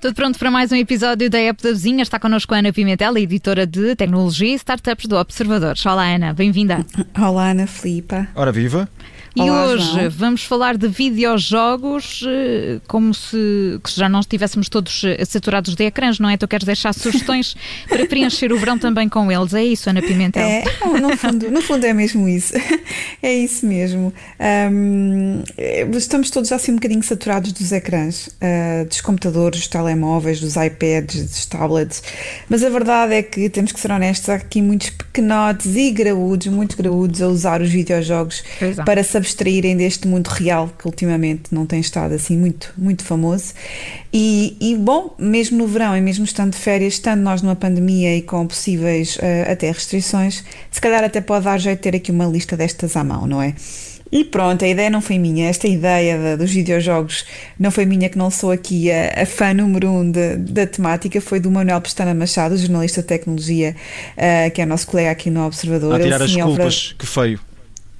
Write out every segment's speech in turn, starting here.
Tudo pronto para mais um episódio da App da Vizinha. Está connosco a Ana Pimentel, editora de Tecnologia e Startups do Observador. Olá, Ana, bem-vinda. Olá, Ana Filipa. Ora, viva! E Olá, hoje João. vamos falar de videojogos eh, como se, já não estivéssemos todos eh, saturados de ecrãs, não é? Tu queres deixar sugestões para preencher o verão também com eles. É isso, Ana Pimentel? É, no, fundo, no fundo é mesmo isso. É isso mesmo. Ahm, eh, estamos todos já assim um bocadinho saturados dos ecrãs, ah, dos computadores, dos telemóveis, dos iPads, dos tablets. Mas a verdade é que temos que ser honestos, há aqui muitos pequenotes e graúdos, muito graúdos, a usar os videojogos Pois há. para se abstraírem deste mundo real que ultimamente não tem estado assim muito, muito famoso. E, e, bom, mesmo no verão e mesmo estando de férias, estando nós numa pandemia e com possíveis eh, até restrições, se calhar até pode dar jeito de ter aqui uma lista destas à mão, não é? E pronto, a ideia não foi minha, esta ideia dos videojogos não foi minha, que não sou aqui a, a fã número um de- da temática, foi do Manuel Pestana Machado, jornalista de tecnologia, eh, que é nosso colega aqui no Observador. A Ele, tirar as sim, é vera- culpas, que feio.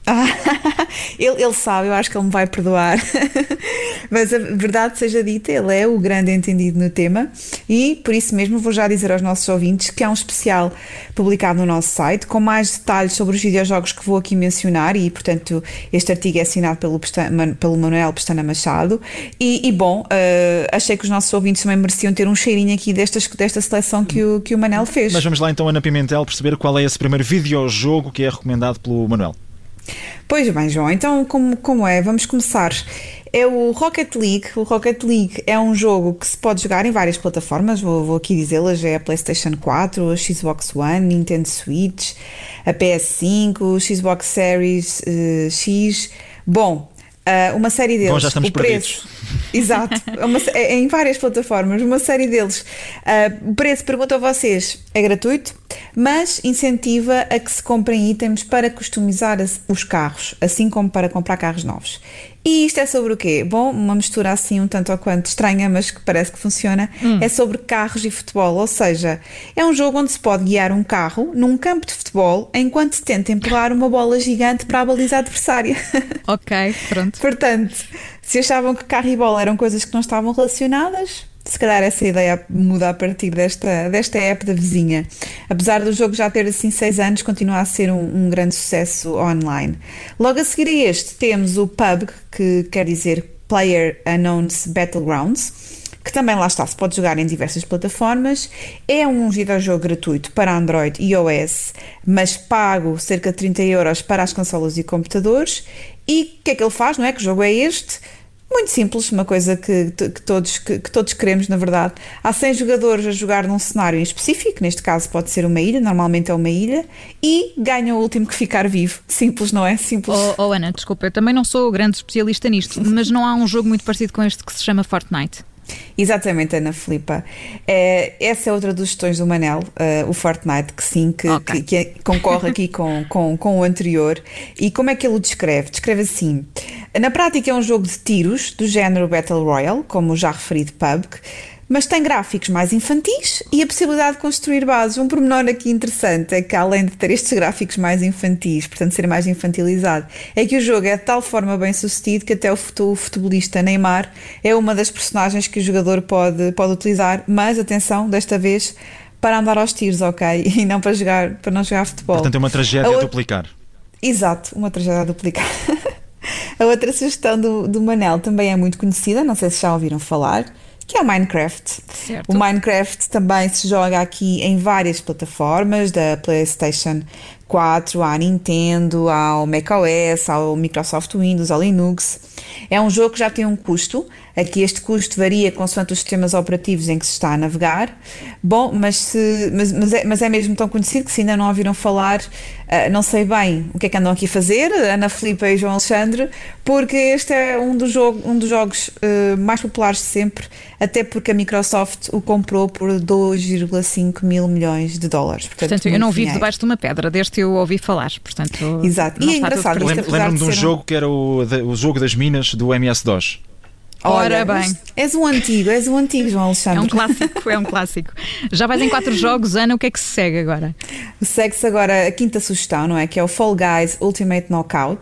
Ah, ele, ele sabe, eu acho que ele me vai perdoar. Mas a verdade seja dita, ele é o grande entendido no tema e por isso mesmo vou já dizer aos nossos ouvintes que há um especial publicado no nosso site com mais detalhes sobre os videojogos que vou aqui mencionar e, portanto, este artigo é assinado pelo, Pesta- Man- pelo Manuel Pestana Machado. E, e, bom, eh, achei que os nossos ouvintes também mereciam ter um cheirinho aqui destas, desta seleção que o, que o Manel fez. Mas vamos lá então, Ana Pimentel, perceber qual é esse primeiro videojogo que é recomendado pelo Manuel. Pois bem, João, então como, como é? Vamos começar. É o Rocket League. O Rocket League é um jogo que se pode jogar em várias plataformas, vou, vou aqui dizê-las: é a PlayStation 4, a Xbox One, Nintendo Switch, a PS5, o Xbox Series eh, X. Bom, ah, uma série deles. Bom, já estamos o preço, Exato, é uma- é em várias plataformas, uma série deles. Ah, o preço, pergunto a vocês, é gratuito, mas incentiva a que se comprem itens para customizar os carros, assim como para comprar carros novos. E isto é sobre o quê? Bom, uma mistura assim um tanto ou quanto estranha, mas que parece que funciona. É sobre carros e futebol, ou seja, é um jogo onde se pode guiar um carro num campo de futebol enquanto se tenta empurrar uma bola gigante para a baliza adversária. Ok, pronto. Portanto, se achavam que carro e bola eram coisas que não estavam relacionadas, se calhar essa ideia muda a partir desta, desta app da vizinha. Apesar do jogo já ter assim 6 anos, continua a ser um, um grande sucesso online. Logo a seguir a este, temos o PUBG, que quer dizer Player Unknown's Battlegrounds que também lá está, se pode jogar em diversas plataformas. É um videojogo gratuito para Android e iOS, mas pago cerca de 30 euros para as consolas e computadores. E o que é que ele faz, não é? Que jogo é este? Muito simples, uma coisa que, que todos, que, que todos queremos, na verdade. Há 100 jogadores a jogar num cenário em específico, neste caso pode ser uma ilha, normalmente é uma ilha, e ganha o último que ficar vivo. Simples, não é? Simples. Oh, oh, Ana, desculpa, eu também não sou grande especialista nisto, mas não há um jogo muito parecido com este que se chama Fortnite. Exatamente, Ana Filipa. É, essa é outra dos gestões do Manel, eh, o Fortnite, que sim, que, Ok. que- que é- concorre aqui com, com, com o anterior. E como é que ele o descreve? Descreve assim: na prática é um jogo de tiros do género Battle Royale, como já referido PUBG. Mas tem gráficos mais infantis e a possibilidade de construir bases. Um pormenor aqui interessante é que, além de ter estes gráficos mais infantis, portanto ser mais infantilizado, é que o jogo é de tal forma bem sucedido que até o fute- o futebolista Neymar é uma das personagens que o jogador pode, pode utilizar. Mas atenção, desta vez para andar aos tiros, ok? E não para, jogar, para não jogar futebol. Portanto, é uma tragédia A outra- duplicar. Exato, uma tragédia duplicada. A outra sugestão do, do Manel também é muito conhecida, não sei se já ouviram falar, que é o Minecraft. Certo. O Minecraft também se joga aqui em várias plataformas, da PlayStation 4 à Nintendo, ao macOS, ao Microsoft Windows, ao Linux. É um jogo que já tem um custo. Aqui este custo varia consoante os sistemas operativos em que se está a navegar. Bom, mas, se, mas, mas, é, mas é mesmo tão conhecido que se ainda não ouviram falar, ah, não sei bem o que é que andam aqui a fazer, Ana Filipa e João Alexandre, porque este é um dos, jogo, um dos jogos ah, mais populares de sempre, até porque a Microsoft o comprou por 2,5 mil milhões de dólares. Portanto, eu muito não vivo dinheiro. debaixo de uma pedra, desde que eu ouvi falar. Portanto, Exato. E é engraçado, Lembro-me de de um ser um- jogo que era o, da- o jogo das minas do MS-DOS. Ora bem. És um antigo, és um antigo, João Alexandre. É um clássico, é um clássico. Já vais em quatro jogos, Ana, o que é que se segue agora? Segue-se agora a quinta sugestão, não é? Que é o Fall Guys Ultimate Knockout.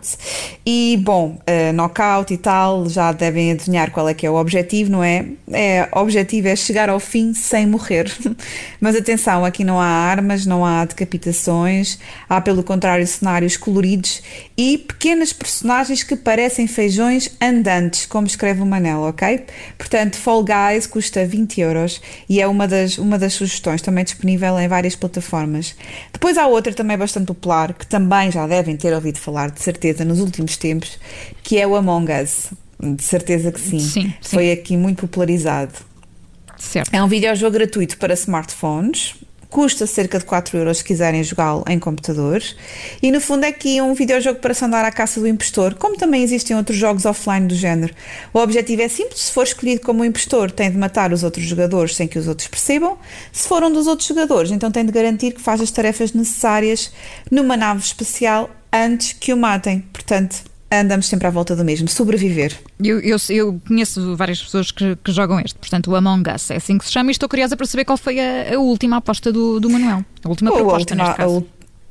E, bom, uh, knockout e tal, já devem adivinhar qual é que é o objetivo, não é? é o objetivo é chegar ao fim sem morrer. Mas atenção, aqui não há armas, não há decapitações, há pelo contrário cenários coloridos e pequenas personagens que parecem feijões andantes, como escreve o Manel, ok? Portanto, Fall Guys custa 20 euros e é uma das, uma das sugestões, também disponível em várias plataformas. Depois há outra também bastante popular, que também já devem ter ouvido falar, de certeza, nos últimos tempos, que é o Among Us. De certeza que sim. Sim, sim. Foi aqui muito popularizado. Certo. É um videojogo gratuito para smartphones. Custa cerca de 4 euros se quiserem jogá-lo em computadores. E no fundo é aqui um videojogo para se andar à caça do impostor, como também existem outros jogos offline do género. O objetivo é simples: se for escolhido como impostor, tem de matar os outros jogadores sem que os outros percebam. Se for um dos outros jogadores, então tem de garantir que faz as tarefas necessárias numa nave espacial antes que o matem. Portanto, andamos sempre à volta do mesmo, sobreviver. Eu, eu, eu conheço várias pessoas que, que, jogam este, portanto, o Among Us é assim que se chama e estou curiosa para saber qual foi a, a última aposta do, do Manuel. A última proposta, última, neste caso.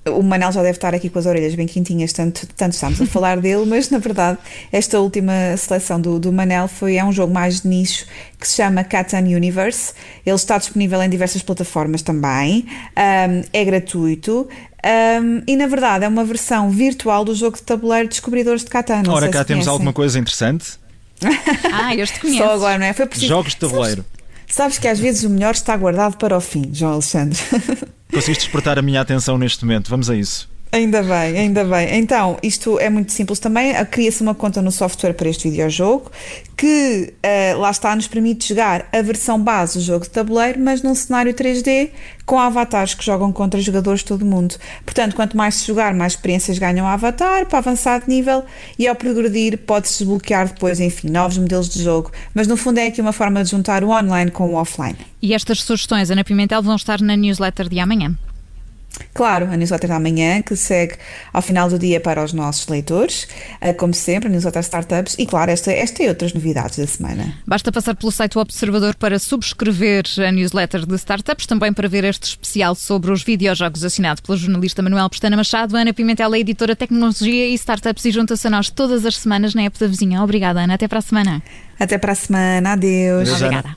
O Manel já deve estar aqui com as orelhas bem quentinhas, tanto, tanto estamos a falar dele, mas na verdade esta última seleção do, do Manel foi, é um jogo mais de nicho que se chama Catan Universe. Ele está disponível em diversas plataformas também, um, é gratuito. Um, e na verdade é uma versão virtual do jogo de tabuleiro Descobridores de Catan. Ora, cá temos conhecem. alguma coisa interessante. ah, este conheço. Só agora, não é? Foi preciso... Jogos de tabuleiro. Sabes, sabes que às vezes o melhor está guardado para o fim, João Alexandre. Conseguiste despertar a minha atenção neste momento. Vamos a isso. Ainda bem, ainda bem. Então, isto é muito simples também. Cria-se uma conta no software para este videojogo que uh, lá está, nos permite jogar a versão base do jogo de tabuleiro, mas num cenário 3D com avatares que jogam contra jogadores de todo o mundo. Portanto, quanto mais se jogar, mais experiências ganham o avatar para avançar de nível e ao progredir pode-se desbloquear depois, enfim, novos modelos de jogo. Mas no fundo é aqui uma forma de juntar o online com o offline. E estas sugestões, Ana Pimentel, vão estar na newsletter de amanhã. Claro, a newsletter da manhã, que segue ao final do dia para os nossos leitores, eh, como sempre, a newsletter Startups e, claro, esta, esta e outras novidades da semana. Basta passar pelo site do Observador para subscrever a newsletter de Startups, também para ver este especial sobre os videojogos assinado pela jornalista Manuel Pestana Machado. Ana Pimentel é editora Tecnologia e Startups e junta-se a nós todas as semanas na app da vizinha. Obrigada, Ana. Até para a semana. Até para a semana. Adeus. Adeus Obrigada.